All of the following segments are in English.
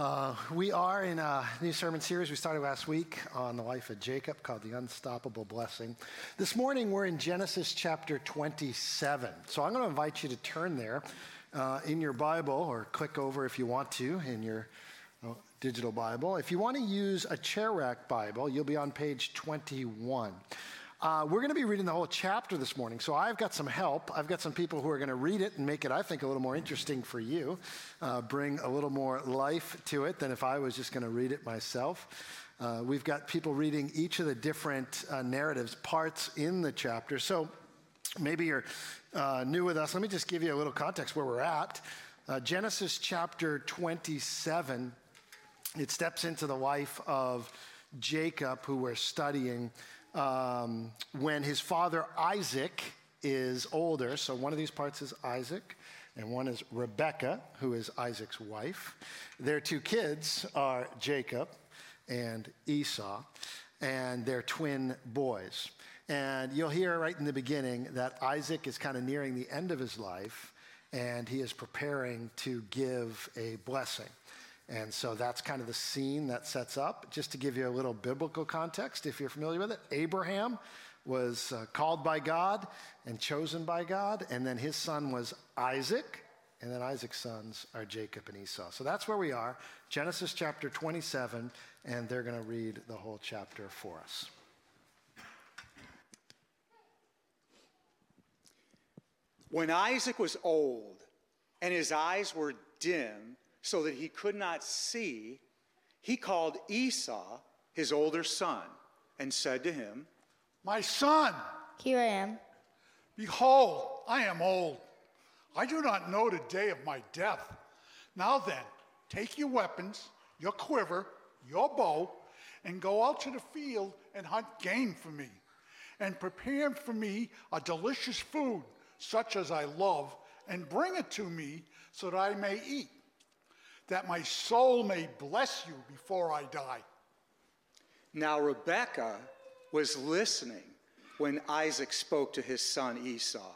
Uh, we are in a new sermon series we started last week on the life of Jacob called The Unstoppable Blessing. This morning we're in Genesis chapter 27. So I'm going to invite you to turn there uh, in your Bible or click over if you want to in your uh, digital Bible. If you want to use a chair rack Bible, you'll be on page 21. Uh, we're going to be reading the whole chapter this morning, so I've got some help. I've got some people who are going to read it and make it, I think, a little more interesting for you, uh, bring a little more life to it than if I was just going to read it myself. Uh, we've got people reading each of the different uh, narratives, parts in the chapter. So maybe you're uh, new with us. Let me just give you a little context where we're at. Uh, Genesis chapter 27, it steps into the life of Jacob, who we're studying um, when his father Isaac is older. So one of these parts is Isaac, and one is Rebecca, who is Isaac's wife. Their two kids are Jacob and Esau, and they're twin boys. And you'll hear right in the beginning that Isaac is kind of nearing the end of his life, and he is preparing to give a blessing. And so that's kind of the scene that sets up. Just to give you a little biblical context, if you're familiar with it, Abraham was uh, called by God and chosen by God, and then his son was Isaac, and then Isaac's sons are Jacob and Esau. So that's where we are, Genesis chapter 27, and they're going to read the whole chapter for us. When Isaac was old and his eyes were dim, so that he could not see, he called Esau, his older son, and said to him, My son, here I am. Behold, I am old. I do not know the day of my death. Now then, take your weapons, your quiver, your bow, and go out to the field and hunt game for me, and prepare for me a delicious food, such as I love, and bring it to me so that I may eat that my soul may bless you before I die. Now, Rebekah was listening when Isaac spoke to his son Esau.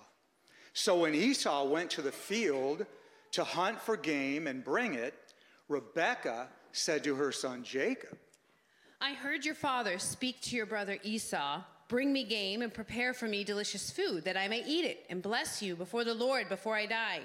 So when Esau went to the field to hunt for game and bring it, Rebekah said to her son Jacob, I heard your father speak to your brother Esau. Bring me game and prepare for me delicious food, that I may eat it and bless you before the Lord before I die.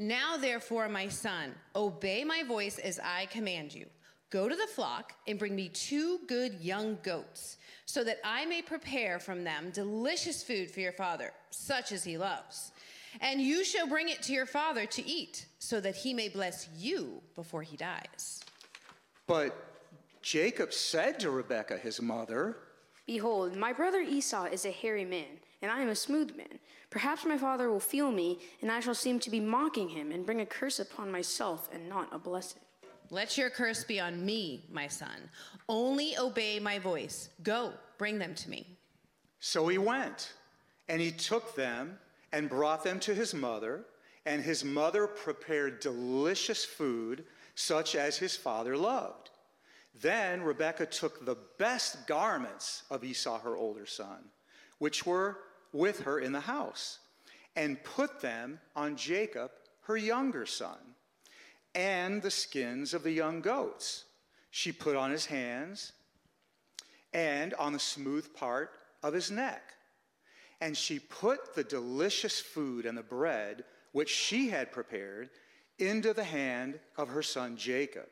Now, therefore, my son, obey my voice as I command you. Go to the flock and bring me two good young goats, so that I may prepare from them delicious food for your father, such as he loves. And you shall bring it to your father to eat, so that he may bless you before he dies. But Jacob said to Rebekah, his mother, Behold, my brother Esau is a hairy man, and I am a smooth man. Perhaps my father will feel me, and I shall seem to be mocking him and bring a curse upon myself and not a blessing. Let your curse be on me, my son. Only obey my voice. Go, bring them to me. So he went, and he took them and brought them to his mother, and his mother prepared delicious food, such as his father loved. Then Rebekah took the best garments of Esau, her older son, which were with her in the house and put them on Jacob, her younger son, and the skins of the young goats. She put on his hands and on the smooth part of his neck. And she put the delicious food and the bread which she had prepared into the hand of her son Jacob.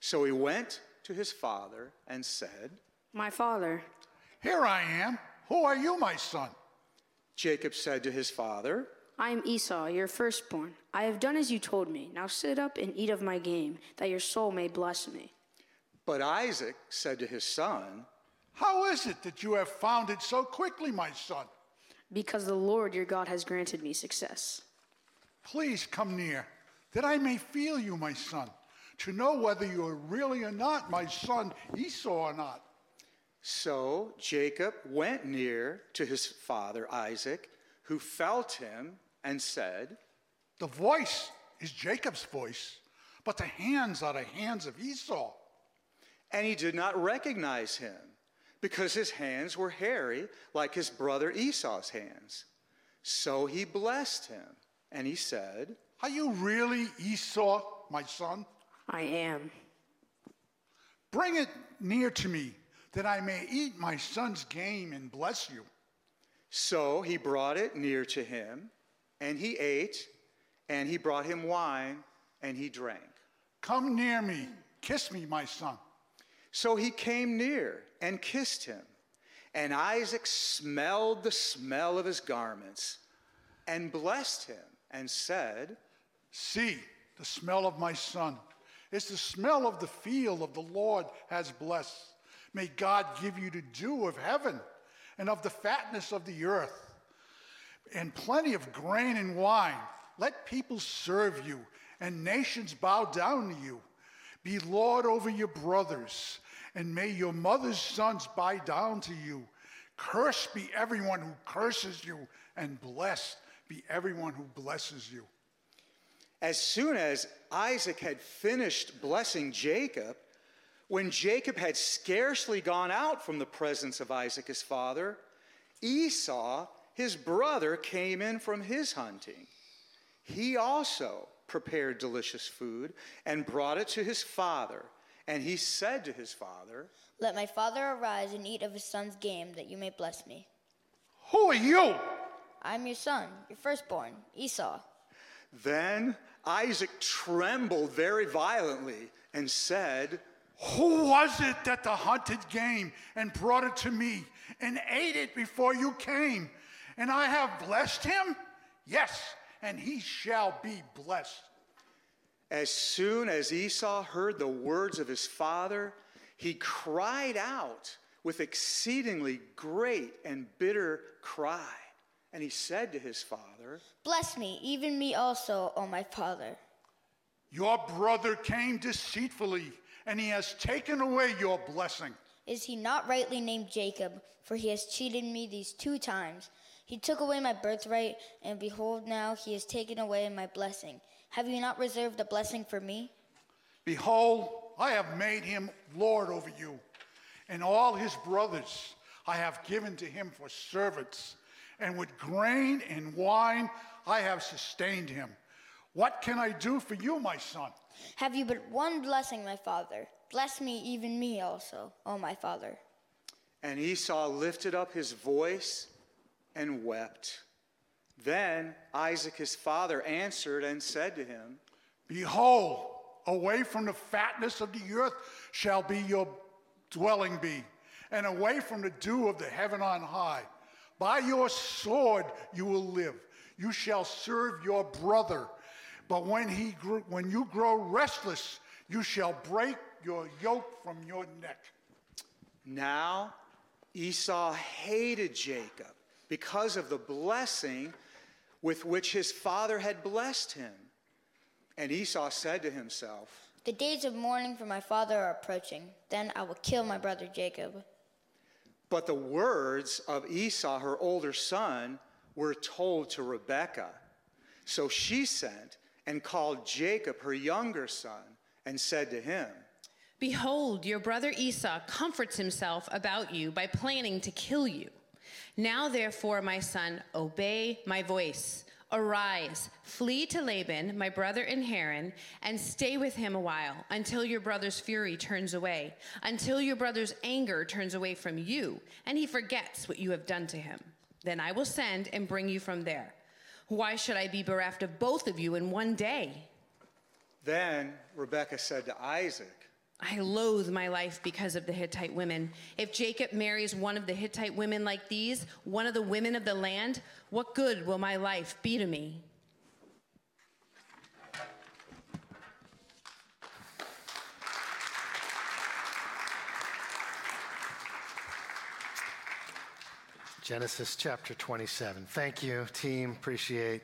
So he went to his father and said, My father. Here I am. Who are you, my son? Jacob said to his father, I am Esau, your firstborn. I have done as you told me. Now sit up and eat of my game, that your soul may bless me. But Isaac said to his son, How is it that you have found it so quickly, my son? Because the Lord your God has granted me success. Please come near, that I may feel you, my son, to know whether you are really or not my son Esau or not. So Jacob went near to his father Isaac, who felt him and said, The voice is Jacob's voice, but the hands are the hands of Esau. And he did not recognize him, because his hands were hairy like his brother Esau's hands. So he blessed him, and he said, Are you really Esau, my son? I am. Bring it near to me, that I may eat my son's game and bless you. So he brought it near to him, and he ate, and he brought him wine, and he drank. Come near me, kiss me, my son. So he came near and kissed him. And Isaac smelled the smell of his garments and blessed him and said, See, the smell of my son. It's the smell of the field of the Lord has blessed. May God give you the dew of heaven and of the fatness of the earth, and plenty of grain and wine. Let people serve you, and nations bow down to you. Be Lord over your brothers, and may your mother's sons bow down to you. Cursed be everyone who curses you, and blessed be everyone who blesses you. As soon as Isaac had finished blessing Jacob, when Jacob had scarcely gone out from the presence of Isaac his father, Esau, his brother, came in from his hunting. He also prepared delicious food and brought it to his father. And he said to his father, Let my father arise and eat of his son's game, that you may bless me. Who are you? I am your son, your firstborn, Esau. Then Isaac trembled very violently and said, Who was it that the hunted game and brought it to me and ate it before you came? And I have blessed him? Yes, and he shall be blessed. As soon as Esau heard the words of his father, he cried out with exceedingly great and bitter cry. And he said to his father, Bless me, even me also, O my father. Your brother came deceitfully, and he has taken away your blessing. Is he not rightly named Jacob? For he has cheated me these two times. He took away my birthright, and behold, now he has taken away my blessing. Have you not reserved a blessing for me? Behold, I have made him Lord over you, and all his brothers I have given to him for servants, and with grain and wine I have sustained him. What can I do for you, my son? Have you but one blessing, my father? Bless me, even me also, O my father. And Esau lifted up his voice and wept. Then Isaac his father answered and said to him, Behold, away from the fatness of the earth shall be your dwelling be, and away from the dew of the heaven on high. By your sword you will live. You shall serve your brother. But when, he grew, when you grow restless, you shall break your yoke from your neck. Now Esau hated Jacob because of the blessing with which his father had blessed him. And Esau said to himself, The days of mourning for my father are approaching. Then I will kill my brother Jacob. But the words of Esau, her older son, were told to Rebekah. So she sent and called Jacob, her younger son, and said to him, Behold, your brother Esau comforts himself about you by planning to kill you. Now, therefore, my son, obey my voice. Arise, flee to Laban, my brother in Haran, and stay with him a while until your brother's fury turns away, until your brother's anger turns away from you, and he forgets what you have done to him. Then I will send and bring you from there. Why should I be bereft of both of you in one day? Then Rebekah said to Isaac, I loathe my life because of the Hittite women. If Jacob marries one of the Hittite women like these, one of the women of the land, what good will my life be to me? Genesis chapter 27. Thank you, team. Appreciate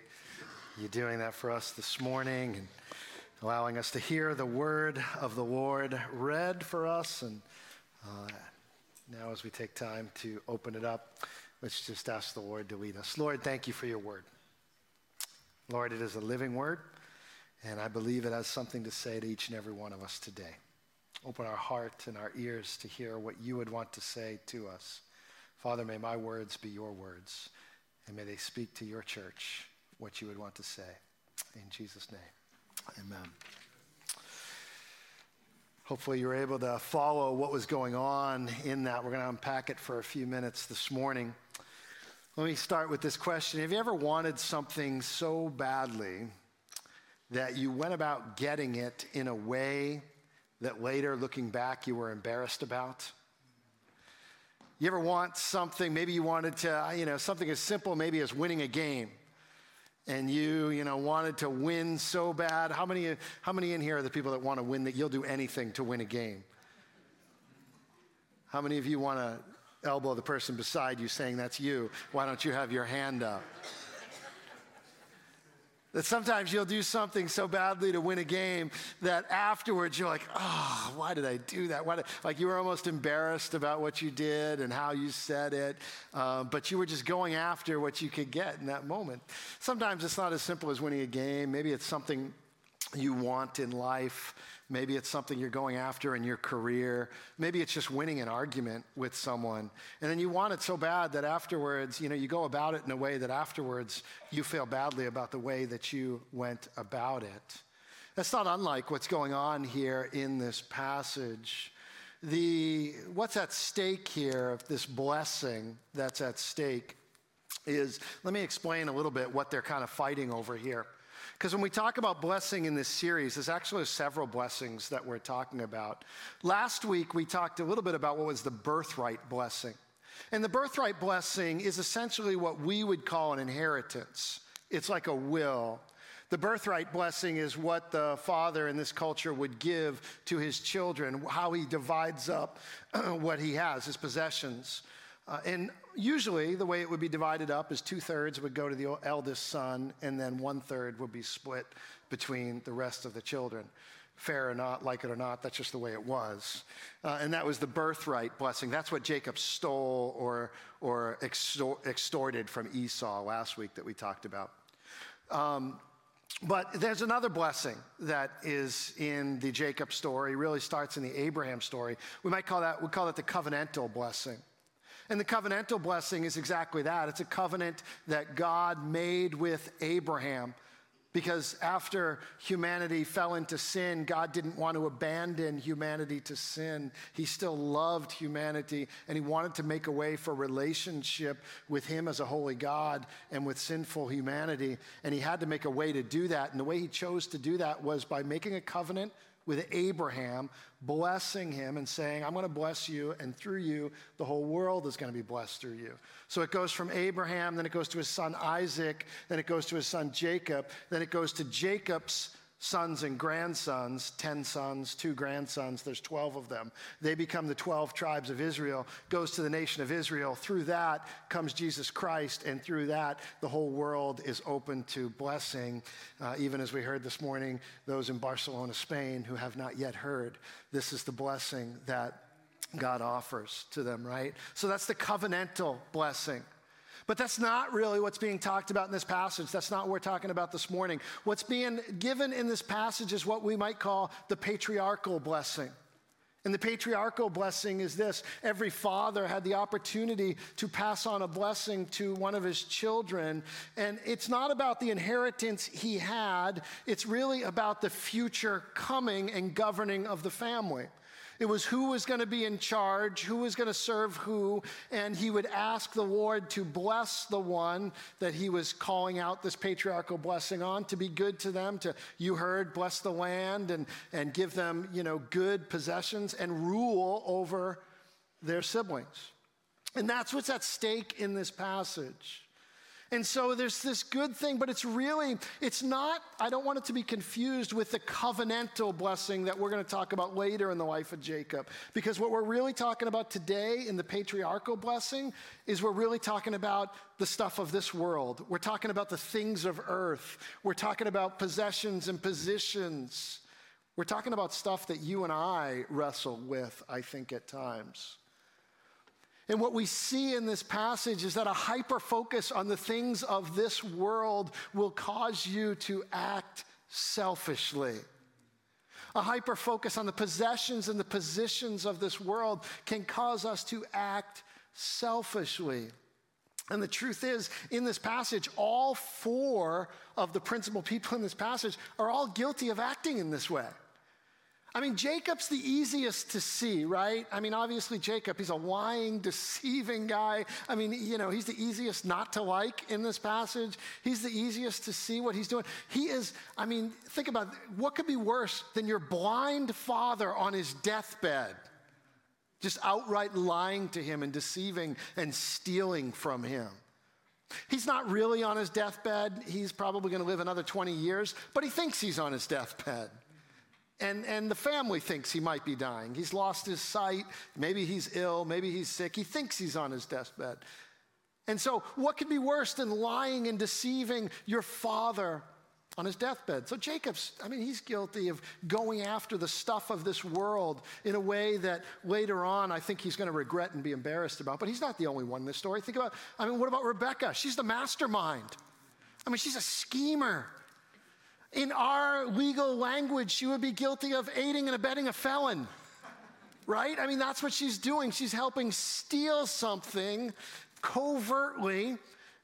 you doing that for us this morning and allowing us to hear the word of the Lord read for us. And uh, now, as we take time to open it up, let's just ask the Lord to lead us. Lord, thank you for your word. Lord, it is a living word, and I believe it has something to say to each and every one of us today. Open our heart and our ears to hear what you would want to say to us. Father, may my words be your words, and may they speak to your church what you would want to say. In Jesus' name, amen. Hopefully, you were able to follow what was going on in that. We're going to unpack it for a few minutes this morning. Let me start with this question Have you ever wanted something so badly that you went about getting it in a way that later, looking back, you were embarrassed about? You ever want something, maybe you wanted to, uh, you know, something as simple maybe as winning a game and you, you know, wanted to win so bad. How many, how many in here are the people that want to win that you'll do anything to win a game? How many of you want to elbow the person beside you saying that's you? Why don't you have your hand up? That sometimes you'll do something so badly to win a game that afterwards you're like, oh, why did I do that? Why did, like you were almost embarrassed about what you did and how you said it, um, but you were just going after what you could get in that moment. Sometimes it's not as simple as winning a game. Maybe it's something you want in life. Maybe it's something you're going after in your career. Maybe it's just winning an argument with someone. And then you want it so bad that afterwards, you know, you go about it in a way that afterwards you feel badly about the way that you went about it. That's not unlike what's going on here in this passage. The what's at stake here, this blessing that's at stake, is let me explain a little bit what they're kind of fighting over here. Because when we talk about blessing in this series, there's actually several blessings that we're talking about. Last week, we talked a little bit about what was the birthright blessing. And the birthright blessing is essentially what we would call an inheritance, it's like a will. The birthright blessing is what the father in this culture would give to his children, how he divides up what he has, his possessions. Uh, and usually, the way it would be divided up is two thirds would go to the eldest son, and then one third would be split between the rest of the children. Fair or not, like it or not, that's just the way it was. Uh, and that was the birthright blessing. That's what Jacob stole or, or extor- extorted from Esau last week that we talked about. Um, but there's another blessing that is in the Jacob story, really starts in the Abraham story. We might call that, we call it the covenantal blessing. And the covenantal blessing is exactly that it's a covenant that God made with Abraham. Because after humanity fell into sin, God didn't want to abandon humanity to sin. He still loved humanity and He wanted to make a way for relationship with Him as a holy God and with sinful humanity. And He had to make a way to do that. And the way He chose to do that was by making a covenant with Abraham, blessing him and saying, I'm going to bless you, and through you, the whole world is going to be blessed through you. So it goes from Abraham, then it goes to his son Isaac, then it goes to his son Jacob, then it goes to Jacob's sons and grandsons 10 sons, two grandsons, there's 12 of them. They become the 12 tribes of Israel, goes to the nation of Israel. Through that comes Jesus Christ, and through that, the whole world is open to blessing. Uh, even as we heard this morning, those in Barcelona, Spain, who have not yet heard, this is the blessing that God offers to them, right? So that's the covenantal blessing. But that's not really what's being talked about in this passage. That's not what we're talking about this morning. What's being given in this passage is what we might call the patriarchal blessing. And the patriarchal blessing is this every father had the opportunity to pass on a blessing to one of his children. And it's not about the inheritance he had, it's really about the future coming and governing of the family. It was who was going to be in charge, who was going to serve who, and he would ask the Lord to bless the one that he was calling out this patriarchal blessing on, to be good to them, to, you heard, bless the land and, and give them, you know, good possessions and rule over their siblings. And that's what's at stake in this passage. And so there's this good thing, but it's really, it's not, I don't want it to be confused with the covenantal blessing that we're going to talk about later in the life of Jacob. Because what we're really talking about today in the patriarchal blessing is we're really talking about the stuff of this world. We're talking about the things of earth. We're talking about possessions and positions. We're talking about stuff that you and I wrestle with, I think, at times. And what we see in this passage is that a hyper focus on the things of this world will cause you to act selfishly. A hyper focus on the possessions and the positions of this world can cause us to act selfishly. And the truth is, in this passage, all four of the principal people in this passage are all guilty of acting in this way. I mean, Jacob's the easiest to see, right? I mean, obviously, Jacob, he's a lying, deceiving guy. I mean, you know, he's the easiest not to like in this passage. He's the easiest to see what he's doing. He is, I mean, think about it. what could be worse than your blind father on his deathbed, just outright lying to him and deceiving and stealing from him. He's not really on his deathbed. He's probably going to live another 20 years, but he thinks he's on his deathbed. And, and the family thinks he might be dying. He's lost his sight. Maybe he's ill. Maybe he's sick. He thinks he's on his deathbed. And so, what could be worse than lying and deceiving your father on his deathbed? So, Jacob's, I mean, he's guilty of going after the stuff of this world in a way that later on I think he's going to regret and be embarrassed about. But he's not the only one in this story. Think about, I mean, what about Rebecca? She's the mastermind. I mean, she's a schemer. In our legal language, she would be guilty of aiding and abetting a felon, right? I mean, that's what she's doing. She's helping steal something covertly.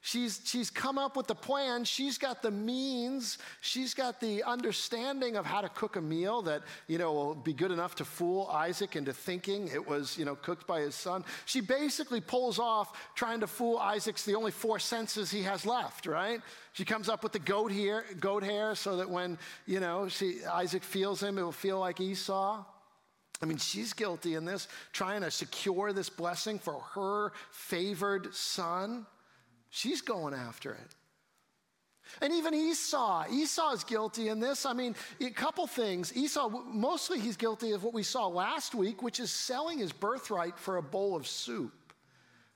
She's, she's come up with the plan. She's got the means. She's got the understanding of how to cook a meal that, you know, will be good enough to fool Isaac into thinking it was, you know, cooked by his son. She basically pulls off trying to fool Isaac's the only four senses he has left, right? She comes up with the goat hair, goat hair so that when, you know, she, Isaac feels him, it will feel like Esau. I mean, she's guilty in this, trying to secure this blessing for her favored son. She's going after it. And even Esau, Esau is guilty in this. I mean, a couple things. Esau, mostly he's guilty of what we saw last week, which is selling his birthright for a bowl of soup.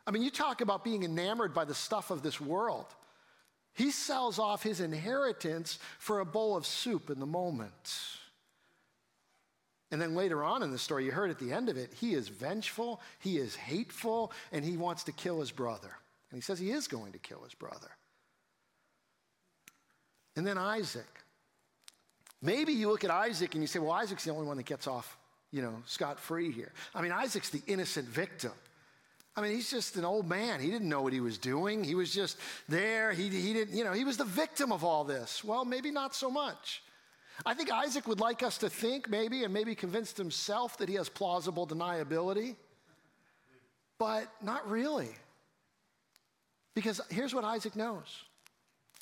I mean, you talk about being enamored by the stuff of this world. He sells off his inheritance for a bowl of soup in the moment. And then later on in the story, you heard at the end of it, he is vengeful, he is hateful, and he wants to kill his brother. And he says he is going to kill his brother. And then Isaac. Maybe you look at Isaac and you say, well, Isaac's the only one that gets off, you know, scot free here. I mean, Isaac's the innocent victim. I mean, he's just an old man. He didn't know what he was doing. He was just there. He, he didn't, you know, he was the victim of all this. Well, maybe not so much. I think Isaac would like us to think, maybe, and maybe convinced himself that he has plausible deniability, but not really. Because here's what Isaac knows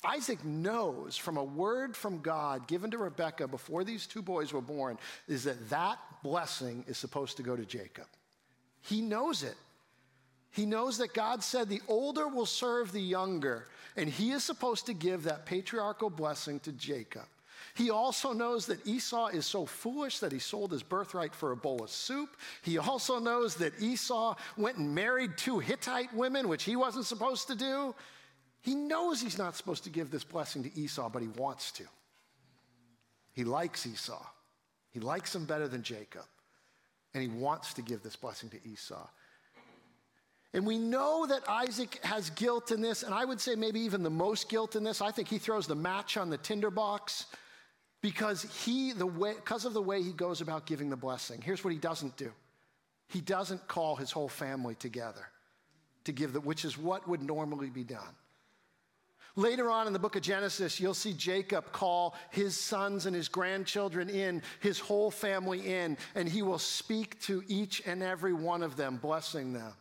Isaac knows from a word from God given to Rebekah before these two boys were born is that that blessing is supposed to go to Jacob. He knows it. He knows that God said the older will serve the younger, and he is supposed to give that patriarchal blessing to Jacob. He also knows that Esau is so foolish that he sold his birthright for a bowl of soup. He also knows that Esau went and married two Hittite women, which he wasn't supposed to do. He knows he's not supposed to give this blessing to Esau, but he wants to. He likes Esau. He likes him better than Jacob. And he wants to give this blessing to Esau. And we know that Isaac has guilt in this, and I would say maybe even the most guilt in this. I think he throws the match on the tinderbox because he the way because of the way he goes about giving the blessing. Here's what he doesn't do. He doesn't call his whole family together to give the which is what would normally be done. Later on in the book of Genesis, you'll see Jacob call his sons and his grandchildren in, his whole family in, and he will speak to each and every one of them, blessing them.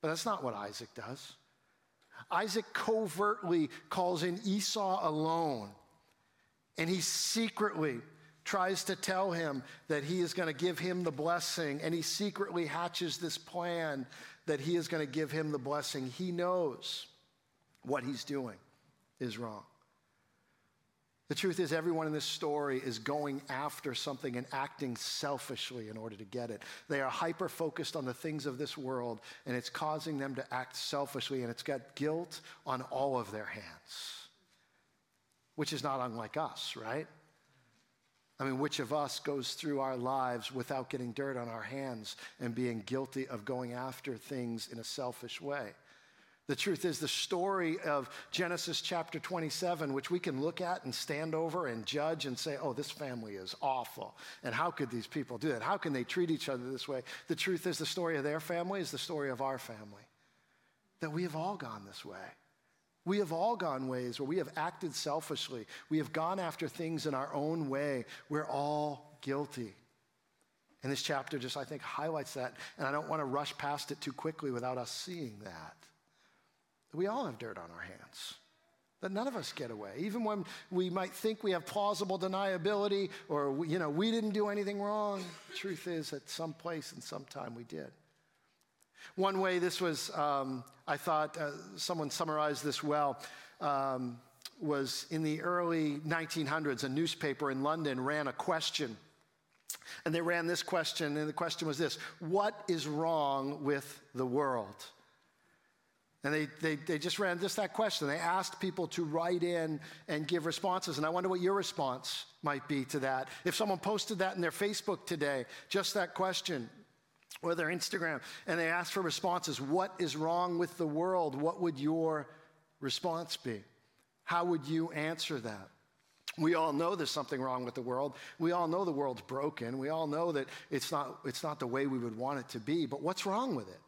But that's not what Isaac does. Isaac covertly calls in Esau alone and he secretly tries to tell him that he is going to give him the blessing, and he secretly hatches this plan that he is going to give him the blessing. He knows what he's doing is wrong. The truth is, everyone in this story is going after something and acting selfishly in order to get it. They are hyper focused on the things of this world, and it's causing them to act selfishly, and it's got guilt on all of their hands which is not unlike us, right? I mean, which of us goes through our lives without getting dirt on our hands and being guilty of going after things in a selfish way? The truth is, the story of Genesis chapter 27, which we can look at and stand over and judge and say, oh, this family is awful. And how could these people do that? How can they treat each other this way? The truth is, the story of their family is the story of our family. That we have all gone this way. We have all gone ways where we have acted selfishly. We have gone after things in our own way. We're all guilty. And this chapter just, I think, highlights that. And I don't want to rush past it too quickly without us seeing that. We all have dirt on our hands. That none of us get away. Even when we might think we have plausible deniability or, you know, we didn't do anything wrong, the truth is, at some place and some time we did. One way this was, um, I thought uh, someone summarized this well, um, was in the early 1900s, a newspaper in London ran a question. And they ran this question, and the question was this What is wrong with the world? And they, they, they just ran just that question. They asked people to write in and give responses. And I wonder what your response might be to that. If someone posted that in their Facebook today, just that question, or their Instagram, and they ask for responses, what is wrong with the world? What would your response be? How would you answer that? We all know there's something wrong with the world. We all know the world's broken. We all know that it's not, it's not the way we would want it to be. But what's wrong with it?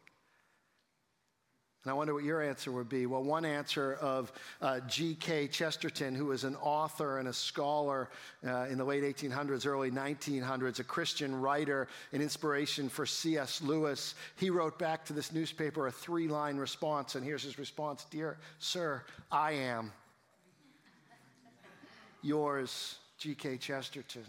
And I wonder what your answer would be. Well, one answer of uh, G.K. Chesterton, who was an author and a scholar uh, in the late 1800s, early 1900s, a Christian writer, an inspiration for C.S. Lewis, he wrote back to this newspaper a three line response. And here's his response Dear Sir, I am. Yours, G.K. Chesterton.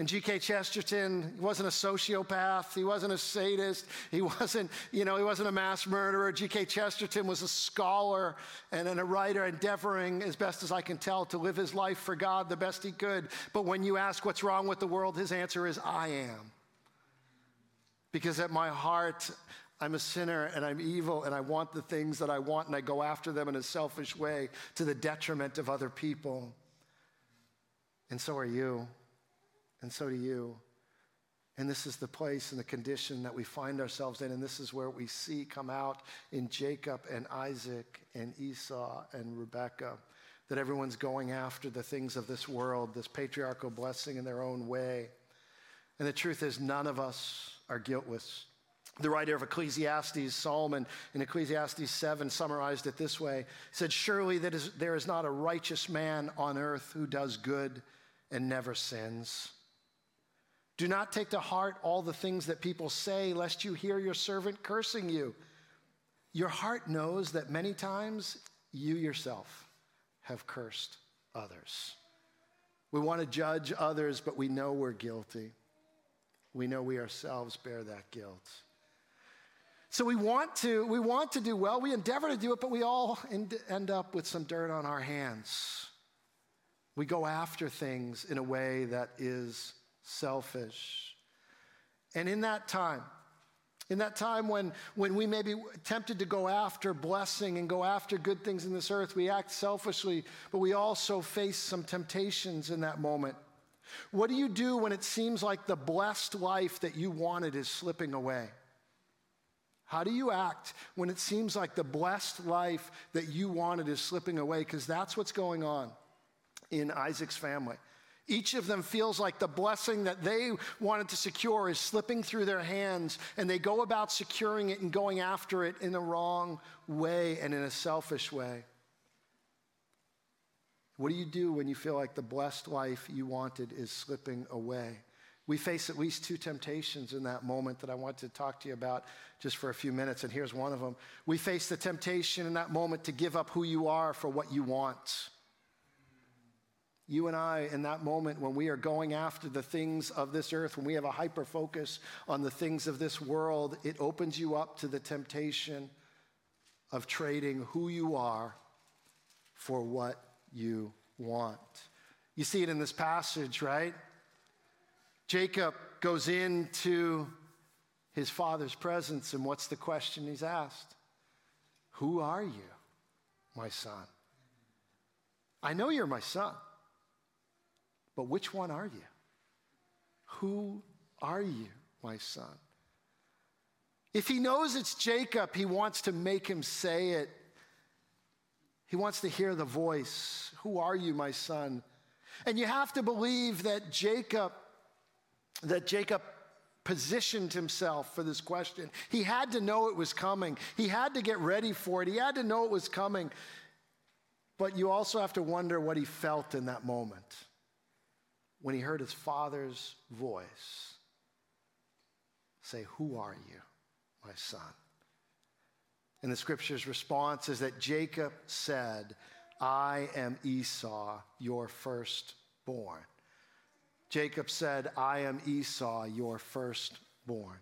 And G.K. Chesterton wasn't a sociopath. He wasn't a sadist. He wasn't, you know, he wasn't a mass murderer. G.K. Chesterton was a scholar and a writer endeavoring, as best as I can tell, to live his life for God the best he could. But when you ask what's wrong with the world, his answer is, I am. Because at my heart, I'm a sinner and I'm evil and I want the things that I want and I go after them in a selfish way to the detriment of other people. And so are you and so do you. And this is the place and the condition that we find ourselves in. And this is where we see come out in Jacob and Isaac and Esau and Rebekah that everyone's going after the things of this world, this patriarchal blessing in their own way. And the truth is, none of us are guiltless. The writer of Ecclesiastes, Solomon, in Ecclesiastes 7, summarized it this way. Said, Surely there is not a righteous man on earth who does good and never sins. Do not take to heart all the things that people say, lest you hear your servant cursing you. Your heart knows that many times you yourself have cursed others. We want to judge others, but we know we're guilty. We know we ourselves bear that guilt. So we want to, we want to do well. We endeavor to do it, but we all end up with some dirt on our hands. We go after things in a way that is selfish. And in that time, in that time when, when we may be tempted to go after blessing and go after good things in this earth, we act selfishly, but we also face some temptations in that moment. What do you do when it seems like the blessed life that you wanted is slipping away? How do you act when it seems like the blessed life that you wanted is slipping away? Because that's what's going on in Isaac's family. Each of them feels like the blessing that they wanted to secure is slipping through their hands, and they go about securing it and going after it in the wrong way and in a selfish way. What do you do when you feel like the blessed life you wanted is slipping away? We face at least two temptations in that moment that I want to talk to you about just for a few minutes, and here's one of them. We face the temptation in that moment to give up who you are for what you want you and I, in that moment when we are going after the things of this earth, when we have a hyper focus on the things of this world, it opens you up to the temptation of trading who you are for what you want. You see it in this passage, right? Jacob goes into his father's presence, and what's the question he's asked? Who are you, my son? I know you're my son. But which one are you? Who are you, my son? If he knows it's Jacob, he wants to make him say it. He wants to hear the voice. Who are you, my son? And you have to believe that Jacob, that Jacob positioned himself for this question. He had to know it was coming. He had to get ready for it. He had to know it was coming. But you also have to wonder what he felt in that moment. When he heard his father's voice say, Who are you, my son? And the scripture's response is that Jacob said, I am Esau, your firstborn. Jacob said, I am Esau, your firstborn.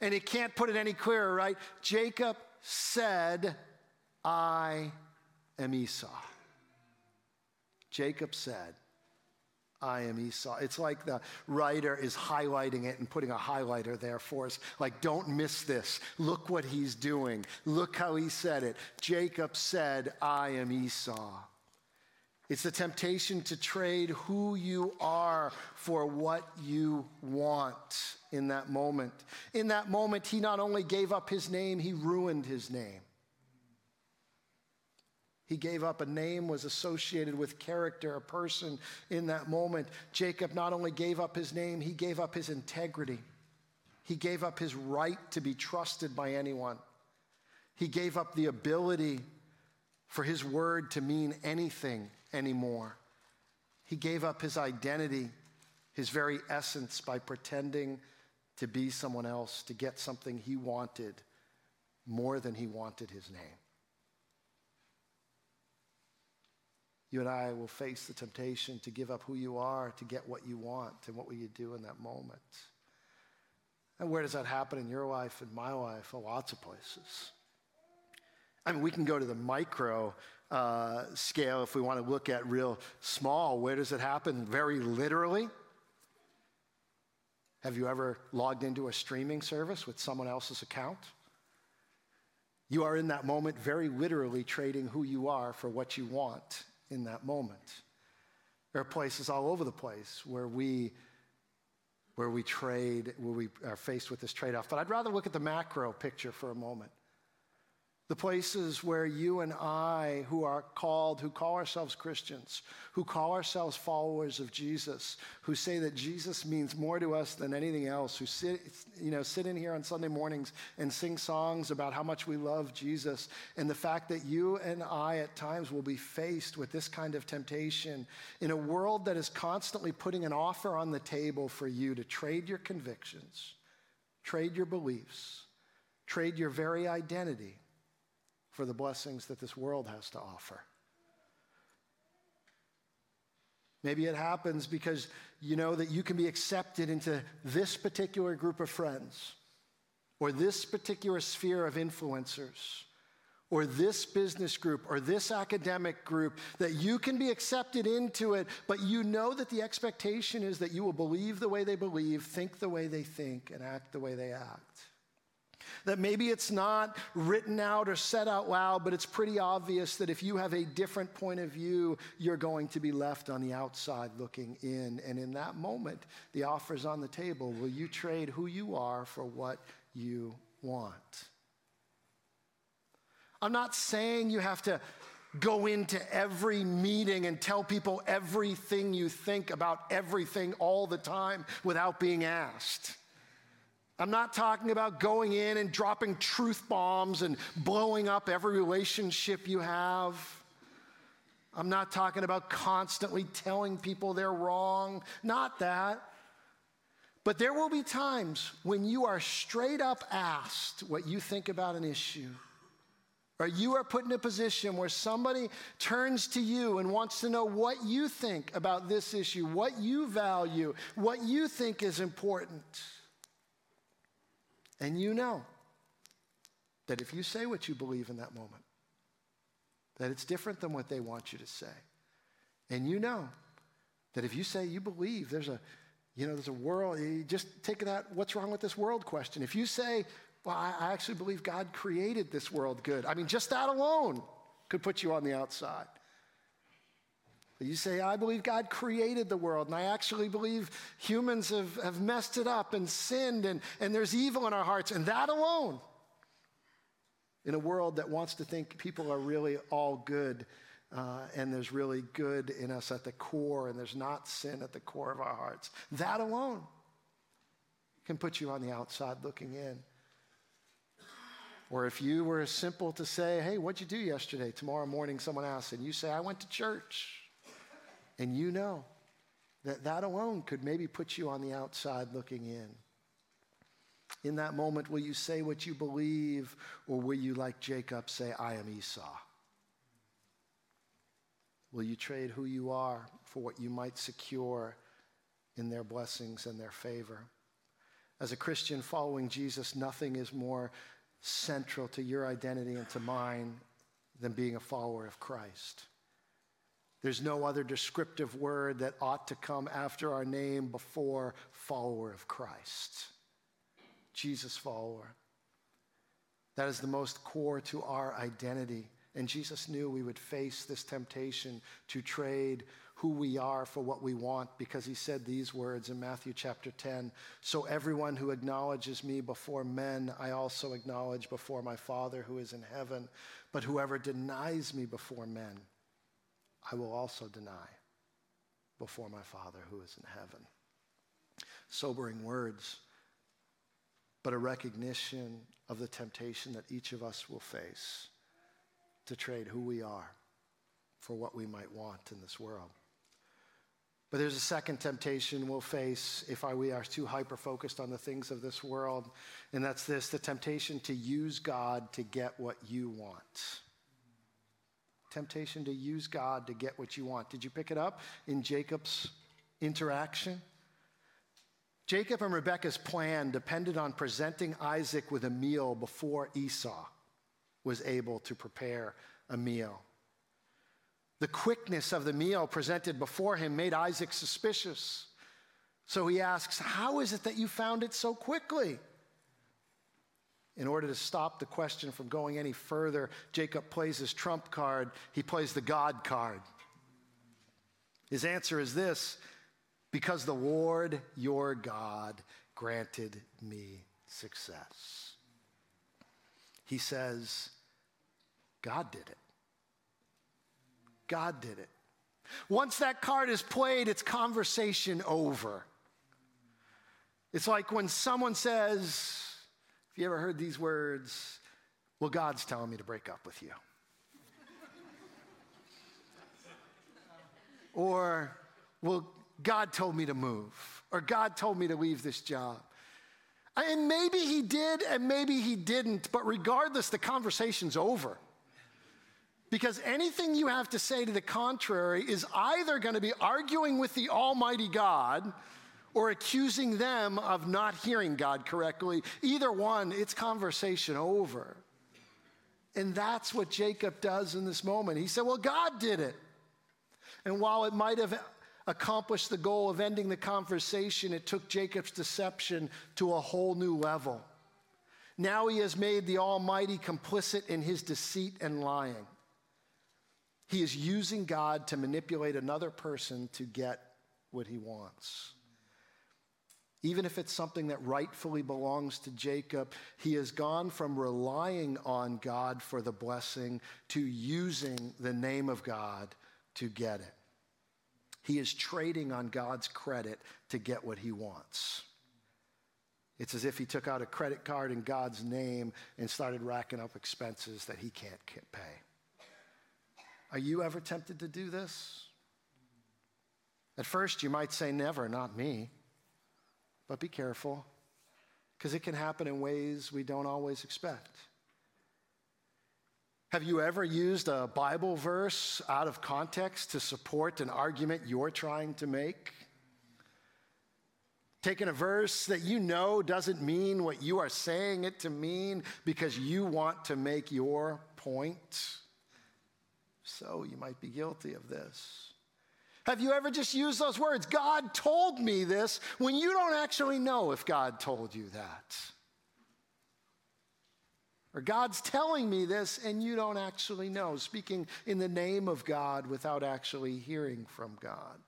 And he can't put it any clearer, right? Jacob said, I am Esau. Jacob said, I am Esau. It's like the writer is highlighting it and putting a highlighter there for us. Like, don't miss this. Look what he's doing. Look how he said it. Jacob said, I am Esau. It's the temptation to trade who you are for what you want in that moment. In that moment, he not only gave up his name, he ruined his name. He gave up a name, was associated with character, a person in that moment. Jacob not only gave up his name, he gave up his integrity. He gave up his right to be trusted by anyone. He gave up the ability for his word to mean anything anymore. He gave up his identity, his very essence, by pretending to be someone else, to get something he wanted more than he wanted his name. You and I will face the temptation to give up who you are to get what you want. And what will you do in that moment? And where does that happen in your life and my life? Oh, lots of places. I mean, we can go to the micro uh, scale if we want to look at real small. Where does it happen? Very literally. Have you ever logged into a streaming service with someone else's account? You are in that moment very literally trading who you are for what you want in that moment. There are places all over the place where we where we trade, where we are faced with this trade-off. But I'd rather look at the macro picture for a moment. The places where you and I, who are called, who call ourselves Christians, who call ourselves followers of Jesus, who say that Jesus means more to us than anything else, who sit, you know, sit in here on Sunday mornings and sing songs about how much we love Jesus, and the fact that you and I at times will be faced with this kind of temptation in a world that is constantly putting an offer on the table for you to trade your convictions, trade your beliefs, trade your very identity for the blessings that this world has to offer. Maybe it happens because you know that you can be accepted into this particular group of friends, or this particular sphere of influencers, or this business group, or this academic group, that you can be accepted into it, but you know that the expectation is that you will believe the way they believe, think the way they think, and act the way they act. That maybe it's not written out or said out loud, but it's pretty obvious that if you have a different point of view, you're going to be left on the outside looking in. And in that moment, the offer's on the table. Will you trade who you are for what you want? I'm not saying you have to go into every meeting and tell people everything you think about everything all the time without being asked. I'm not talking about going in and dropping truth bombs and blowing up every relationship you have. I'm not talking about constantly telling people they're wrong. Not that. But there will be times when you are straight up asked what you think about an issue. Or you are put in a position where somebody turns to you and wants to know what you think about this issue, what you value, what you think is important. And you know that if you say what you believe in that moment, that it's different than what they want you to say. And you know that if you say you believe there's a, you know, there's a world, you just take that what's wrong with this world question. If you say, well, I actually believe God created this world good, I mean, just that alone could put you on the outside. You say, I believe God created the world, and I actually believe humans have, have messed it up and sinned, and, and there's evil in our hearts, and that alone, in a world that wants to think people are really all good, uh, and there's really good in us at the core, and there's not sin at the core of our hearts, that alone can put you on the outside looking in. Or if you were as simple to say, hey, what'd you do yesterday? Tomorrow morning, someone asks, and you say, I went to church. And you know that that alone could maybe put you on the outside looking in. In that moment, will you say what you believe, or will you, like Jacob, say, I am Esau? Will you trade who you are for what you might secure in their blessings and their favor? As a Christian following Jesus, nothing is more central to your identity and to mine than being a follower of Christ. There's no other descriptive word that ought to come after our name before follower of Christ. Jesus follower. That is the most core to our identity. And Jesus knew we would face this temptation to trade who we are for what we want because he said these words in Matthew chapter 10 So everyone who acknowledges me before men, I also acknowledge before my Father who is in heaven. But whoever denies me before men, I will also deny before my Father who is in heaven. Sobering words, but a recognition of the temptation that each of us will face to trade who we are for what we might want in this world. But there's a second temptation we'll face if we are too hyper focused on the things of this world, and that's this the temptation to use God to get what you want. Temptation to use God to get what you want. Did you pick it up in Jacob's interaction? Jacob and Rebekah's plan depended on presenting Isaac with a meal before Esau was able to prepare a meal. The quickness of the meal presented before him made Isaac suspicious. So he asks, How is it that you found it so quickly? In order to stop the question from going any further, Jacob plays his trump card. He plays the God card. His answer is this because the Lord your God granted me success. He says, God did it. God did it. Once that card is played, it's conversation over. It's like when someone says, Have you ever heard these words? Well, God's telling me to break up with you. or, Well, God told me to move. Or God told me to leave this job. And maybe he did, and maybe he didn't, but regardless, the conversation's over. Because anything you have to say to the contrary is either going to be arguing with the Almighty God or accusing them of not hearing God correctly. Either one, it's conversation over. And that's what Jacob does in this moment. He said, Well, God did it. And while it might have accomplished the goal of ending the conversation, it took Jacob's deception to a whole new level. Now he has made the Almighty complicit in his deceit and lying. He is using God to manipulate another person to get what he wants. Even if it's something that rightfully belongs to Jacob, he has gone from relying on God for the blessing to using the name of God to get it. He is trading on God's credit to get what he wants. It's as if he took out a credit card in God's name and started racking up expenses that he can't pay. Are you ever tempted to do this? At first, you might say, Never, not me. But be careful, because it can happen in ways we don't always expect. Have you ever used a Bible verse out of context to support an argument you're trying to make? Taking a verse that you know doesn't mean what you are saying it to mean because you want to make your point? So you might be guilty of this. Have you ever just used those words? God told me this when you don't actually know if God told you that. Or God's telling me this and you don't actually know, speaking in the name of God without actually hearing from God.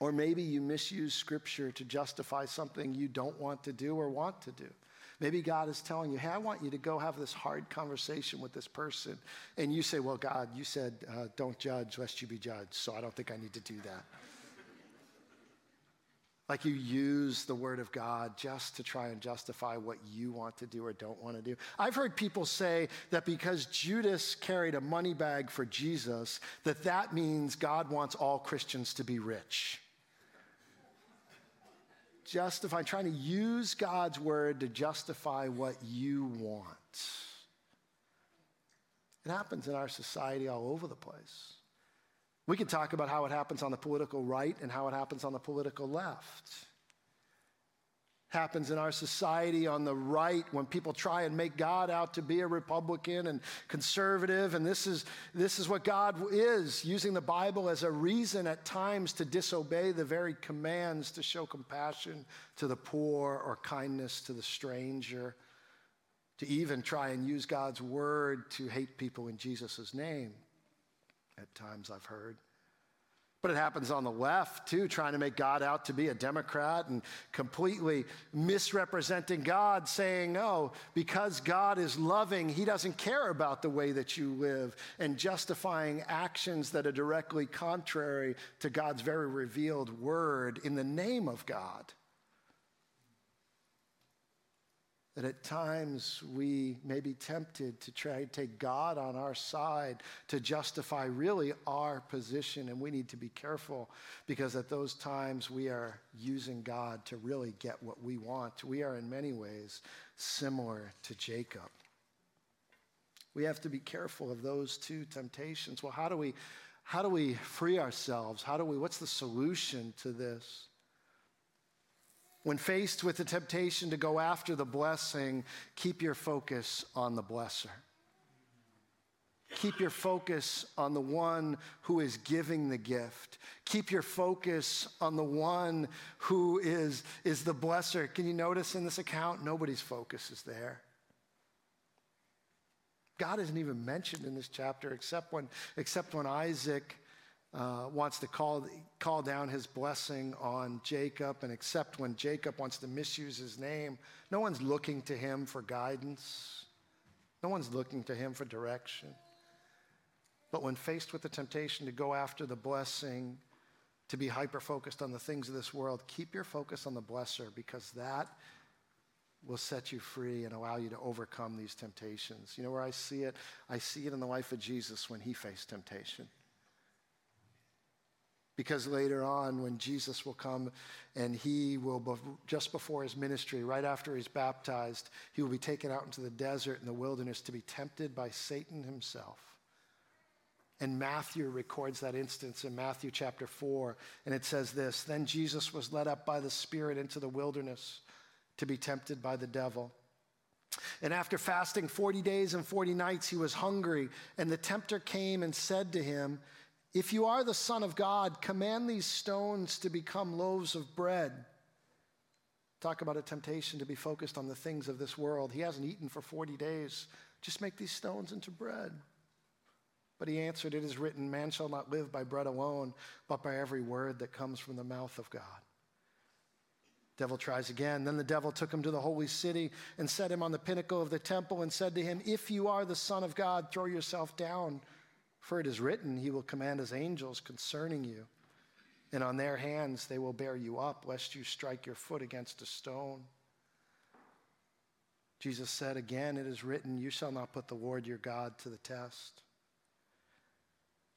Or maybe you misuse scripture to justify something you don't want to do or want to do. Maybe God is telling you, hey, I want you to go have this hard conversation with this person. And you say, well, God, you said, uh, don't judge lest you be judged, so I don't think I need to do that. Like you use the word of God just to try and justify what you want to do or don't want to do. I've heard people say that because Judas carried a money bag for Jesus, that that means God wants all Christians to be rich. Justify, trying to use God's word to justify what you want. It happens in our society all over the place. We can talk about how it happens on the political right and how it happens on the political left. Happens in our society on the right when people try and make God out to be a Republican and conservative. And this is, this is what God is, using the Bible as a reason at times to disobey the very commands to show compassion to the poor or kindness to the stranger, to even try and use God's word to hate people in Jesus' name at times I've heard. But it happens on the left too, trying to make God out to be a Democrat and completely misrepresenting God, saying, oh, because God is loving, he doesn't care about the way that you live, and justifying actions that are directly contrary to God's very revealed word in the name of God. That at times we may be tempted to try to take God on our side to justify really our position, and we need to be careful because at those times we are using God to really get what we want. We are in many ways similar to Jacob. We have to be careful of those two temptations. Well, how do we how do we free ourselves? How do we what's the solution to this? When faced with the temptation to go after the blessing, keep your focus on the blesser. Keep your focus on the one who is giving the gift. Keep your focus on the one who is, is the blesser. Can you notice in this account, nobody's focus is there? God isn't even mentioned in this chapter except when, except when Isaac uh, wants to call, call down his blessing on Jacob, and except when Jacob wants to misuse his name, no one's looking to him for guidance. No one's looking to him for direction. But when faced with the temptation to go after the blessing, to be hyper focused on the things of this world, keep your focus on the blesser because that will set you free and allow you to overcome these temptations. You know where I see it? I see it in the life of Jesus when he faced temptation. Because later on, when Jesus will come and he will, just before his ministry, right after he's baptized, he will be taken out into the desert and the wilderness to be tempted by Satan himself. And Matthew records that instance in Matthew chapter 4. And it says this Then Jesus was led up by the Spirit into the wilderness to be tempted by the devil. And after fasting 40 days and 40 nights, he was hungry. And the tempter came and said to him, if you are the Son of God, command these stones to become loaves of bread. Talk about a temptation to be focused on the things of this world. He hasn't eaten for 40 days. Just make these stones into bread. But he answered, It is written, Man shall not live by bread alone, but by every word that comes from the mouth of God. Devil tries again. Then the devil took him to the holy city and set him on the pinnacle of the temple and said to him, If you are the Son of God, throw yourself down. For it is written, He will command His angels concerning you, and on their hands they will bear you up, lest you strike your foot against a stone. Jesus said again, It is written, You shall not put the Lord your God to the test.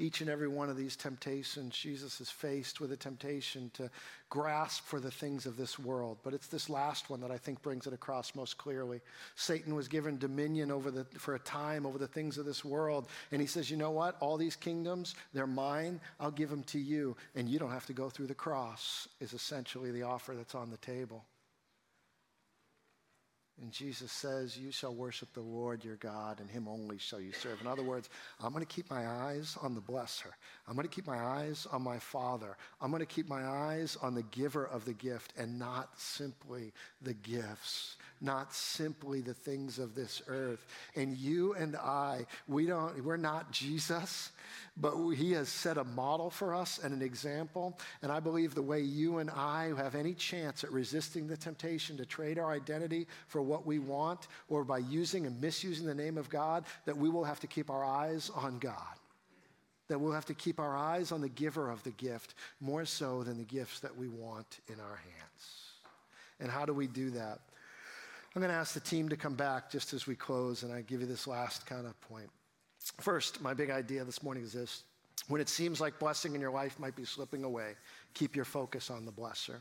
Each and every one of these temptations, Jesus is faced with a temptation to grasp for the things of this world. But it's this last one that I think brings it across most clearly. Satan was given dominion over the, for a time over the things of this world. And he says, You know what? All these kingdoms, they're mine. I'll give them to you. And you don't have to go through the cross, is essentially the offer that's on the table. And Jesus says, You shall worship the Lord your God, and him only shall you serve. In other words, I'm going to keep my eyes on the blesser. I'm going to keep my eyes on my Father. I'm going to keep my eyes on the giver of the gift and not simply the gifts not simply the things of this earth. And you and I, we don't, we're not Jesus, but he has set a model for us and an example. And I believe the way you and I have any chance at resisting the temptation to trade our identity for what we want or by using and misusing the name of God, that we will have to keep our eyes on God. That we'll have to keep our eyes on the giver of the gift more so than the gifts that we want in our hands. And how do we do that? I'm going to ask the team to come back just as we close, and I give you this last kind of point. First, my big idea this morning is this when it seems like blessing in your life might be slipping away, keep your focus on the blesser.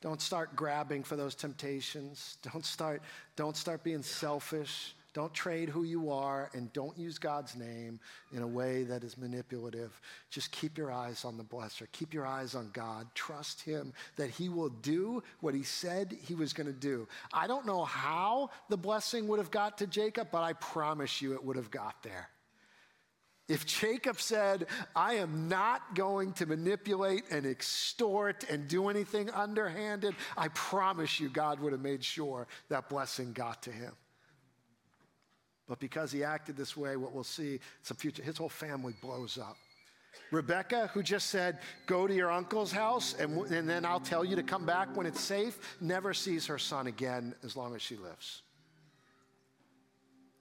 Don't start grabbing for those temptations. Don't start, don't start being selfish. Don't trade who you are and don't use God's name in a way that is manipulative. Just keep your eyes on the blesser. Keep your eyes on God. Trust Him that He will do what He said He was going to do. I don't know how the blessing would have got to Jacob, but I promise you it would have got there. If Jacob said, I am not going to manipulate and extort and do anything underhanded, I promise you God would have made sure that blessing got to him. But because he acted this way, what we'll see, some future, his whole family blows up. Rebecca, who just said, Go to your uncle's house and, and then I'll tell you to come back when it's safe, never sees her son again as long as she lives.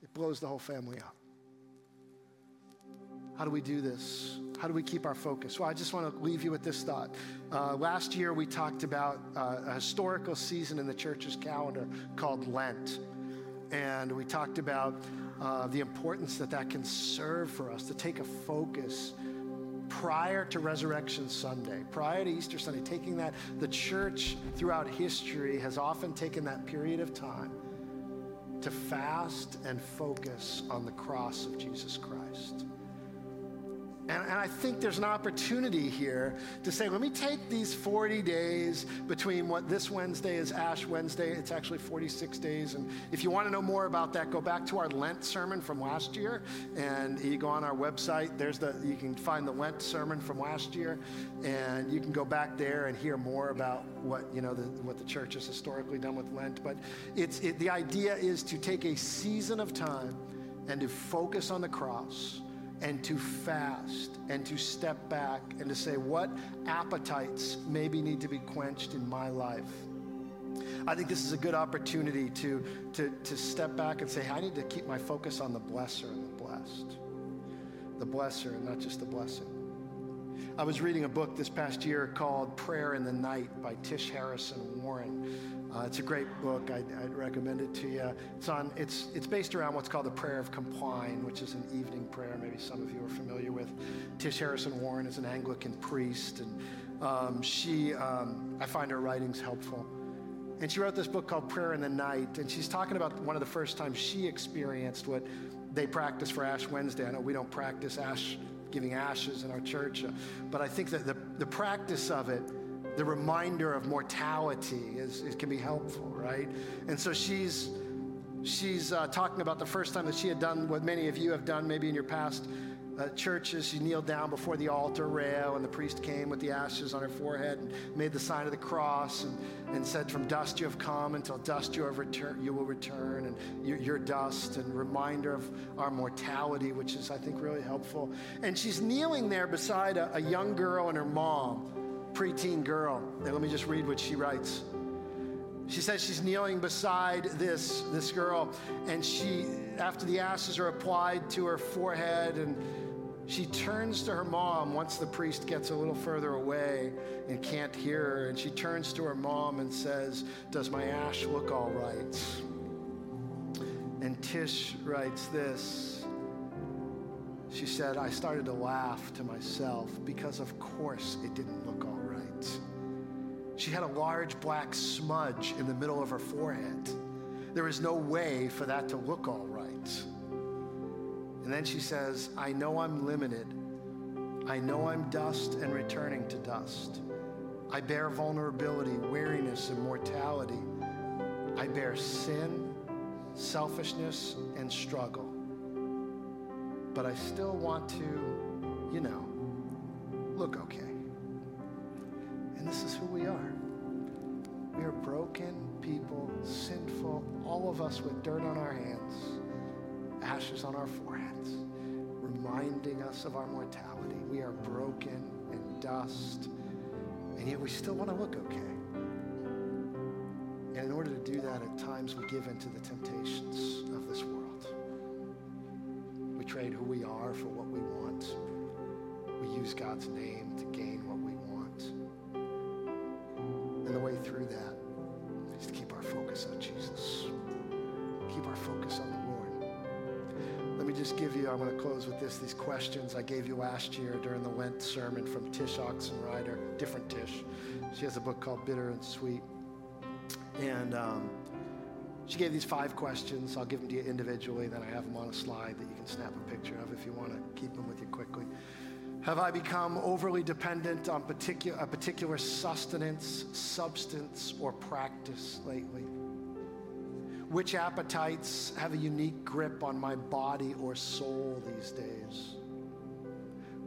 It blows the whole family up. How do we do this? How do we keep our focus? Well, I just want to leave you with this thought. Uh, last year, we talked about uh, a historical season in the church's calendar called Lent. And we talked about uh, the importance that that can serve for us to take a focus prior to Resurrection Sunday, prior to Easter Sunday, taking that, the church throughout history has often taken that period of time to fast and focus on the cross of Jesus Christ. And, and, I think there's an opportunity here to say, let me take these 40 days between what this Wednesday is Ash Wednesday. It's actually 46 days. And if you want to know more about that, go back to our Lent sermon from last year. And you go on our website. There's the, you can find the Lent sermon from last year. And you can go back there and hear more about what, you know, the, what the church has historically done with Lent. But it's, it, the idea is to take a season of time and to focus on the cross and to fast and to step back and to say, what appetites maybe need to be quenched in my life? I think this is a good opportunity to, to, to step back and say, I need to keep my focus on the blesser and the blessed. The blesser and not just the blessing. I was reading a book this past year called Prayer in the Night by Tish Harrison Warren. Uh, it's a great book. I'd, I'd, recommend it to you. It's on. It's it's based around what's called the Prayer of Compline, which is an evening prayer. Maybe some of you are familiar with. Tish Harrison Warren is an Anglican priest, and um, she. Um, I find her writings helpful. And she wrote this book called Prayer in the Night, and she's talking about one of the first times she experienced what they practice for Ash Wednesday. I know we don't practice ash giving ashes in our church, uh, but I think that the, the practice of it the reminder of mortality is, is, can be helpful, right? And so she's she's uh, talking about the first time that she had done what many of you have done, maybe in your past uh, churches. She kneeled down before the altar rail, and the priest came with the ashes on her forehead and made the sign of the cross and, and said, "From dust you have come, until dust you have return, you will return, and you're, you're dust." And reminder of our mortality, which is, I think, really helpful. And she's kneeling there beside a, a young girl and her mom preteen girl. And let me just read what she writes. She says she's kneeling beside this, this girl, and she, after the ashes are applied to her forehead, and she turns to her mom once the priest gets a little further away and can't hear her, and she turns to her mom and says, Does my ash look all right? And Tish writes this. She said, I started to laugh to myself because, of course, it didn't look all she had a large black smudge in the middle of her forehead. There is no way for that to look all right. And then she says, I know I'm limited. I know I'm dust and returning to dust. I bear vulnerability, weariness, and mortality. I bear sin, selfishness, and struggle. But I still want to, you know, look okay. And this is who we are. We are broken people, sinful, all of us with dirt on our hands, ashes on our foreheads, reminding us of our mortality. We are broken and dust, and yet we still want to look okay. And in order to do that, at times we give into the temptations of this world. We trade who we are for what we want. We use God's name to gain just give you, I'm going to close with this, these questions I gave you last year during the Lent sermon from Tish Oxenreider, different Tish. She has a book called Bitter and Sweet. And um, she gave these five questions. I'll give them to you individually, then I have them on a slide that you can snap a picture of if you want to keep them with you quickly. Have I become overly dependent on particular, a particular sustenance, substance, or practice lately? Which appetites have a unique grip on my body or soul these days?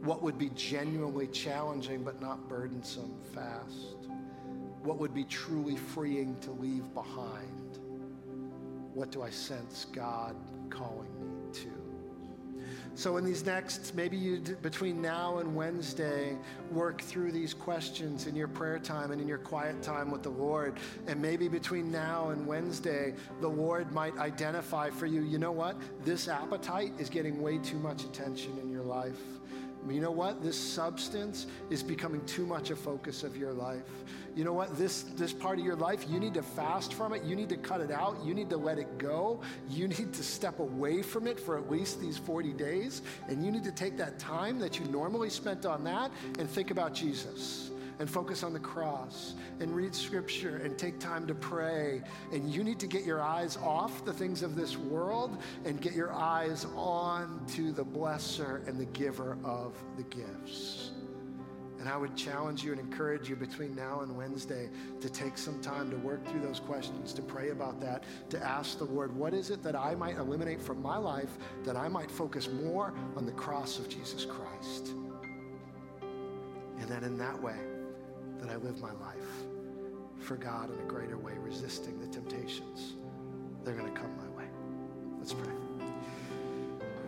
What would be genuinely challenging but not burdensome fast? What would be truly freeing to leave behind? What do I sense God calling me? So, in these next, maybe you between now and Wednesday, work through these questions in your prayer time and in your quiet time with the Lord. And maybe between now and Wednesday, the Lord might identify for you, you know what? This appetite is getting way too much attention in your life. You know what? This substance is becoming too much a focus of your life. You know what? This this part of your life, you need to fast from it. You need to cut it out. You need to let it go. You need to step away from it for at least these 40 days, and you need to take that time that you normally spent on that and think about Jesus and focus on the cross and read scripture and take time to pray. And you need to get your eyes off the things of this world and get your eyes on to the blesser and the giver of the gifts. And I would challenge you and encourage you between now and Wednesday to take some time to work through those questions, to pray about that, to ask the Lord, what is it that I might eliminate from my life that I might focus more on the cross of Jesus Christ? And then in that way, that I live my life for God in a greater way, resisting the temptations. They're going to come my way. Let's pray.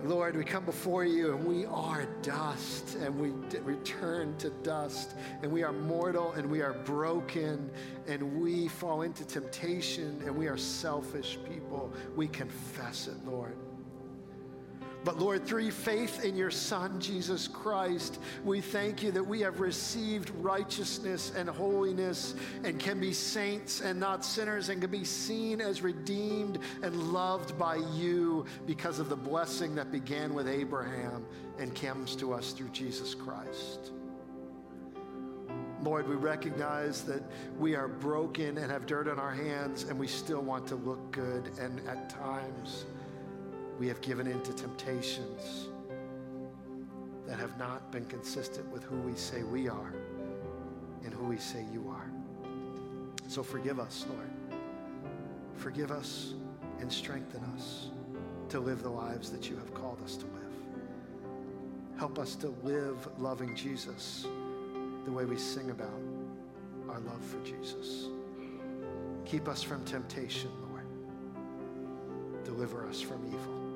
Lord, we come before you and we are dust and we d- return to dust and we are mortal and we are broken and we fall into temptation and we are selfish people. We confess it, Lord. But Lord, through faith in your Son, Jesus Christ, we thank you that we have received righteousness and holiness and can be saints and not sinners and can be seen as redeemed and loved by you because of the blessing that began with Abraham and comes to us through Jesus Christ. Lord, we recognize that we are broken and have dirt on our hands and we still want to look good and at times we have given in to temptations that have not been consistent with who we say we are and who we say you are. So forgive us, Lord. Forgive us and strengthen us to live the lives that you have called us to live. Help us to live loving Jesus the way we sing about our love for Jesus. Keep us from temptation, Lord. Deliver us from evil,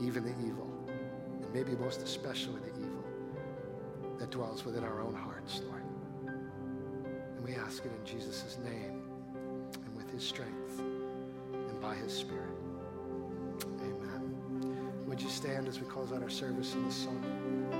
even the evil, and maybe most especially the evil that dwells within our own hearts, Lord. And we ask it in Jesus' name and with his strength and by his Spirit. Amen. Would you stand as we close out our service in this song?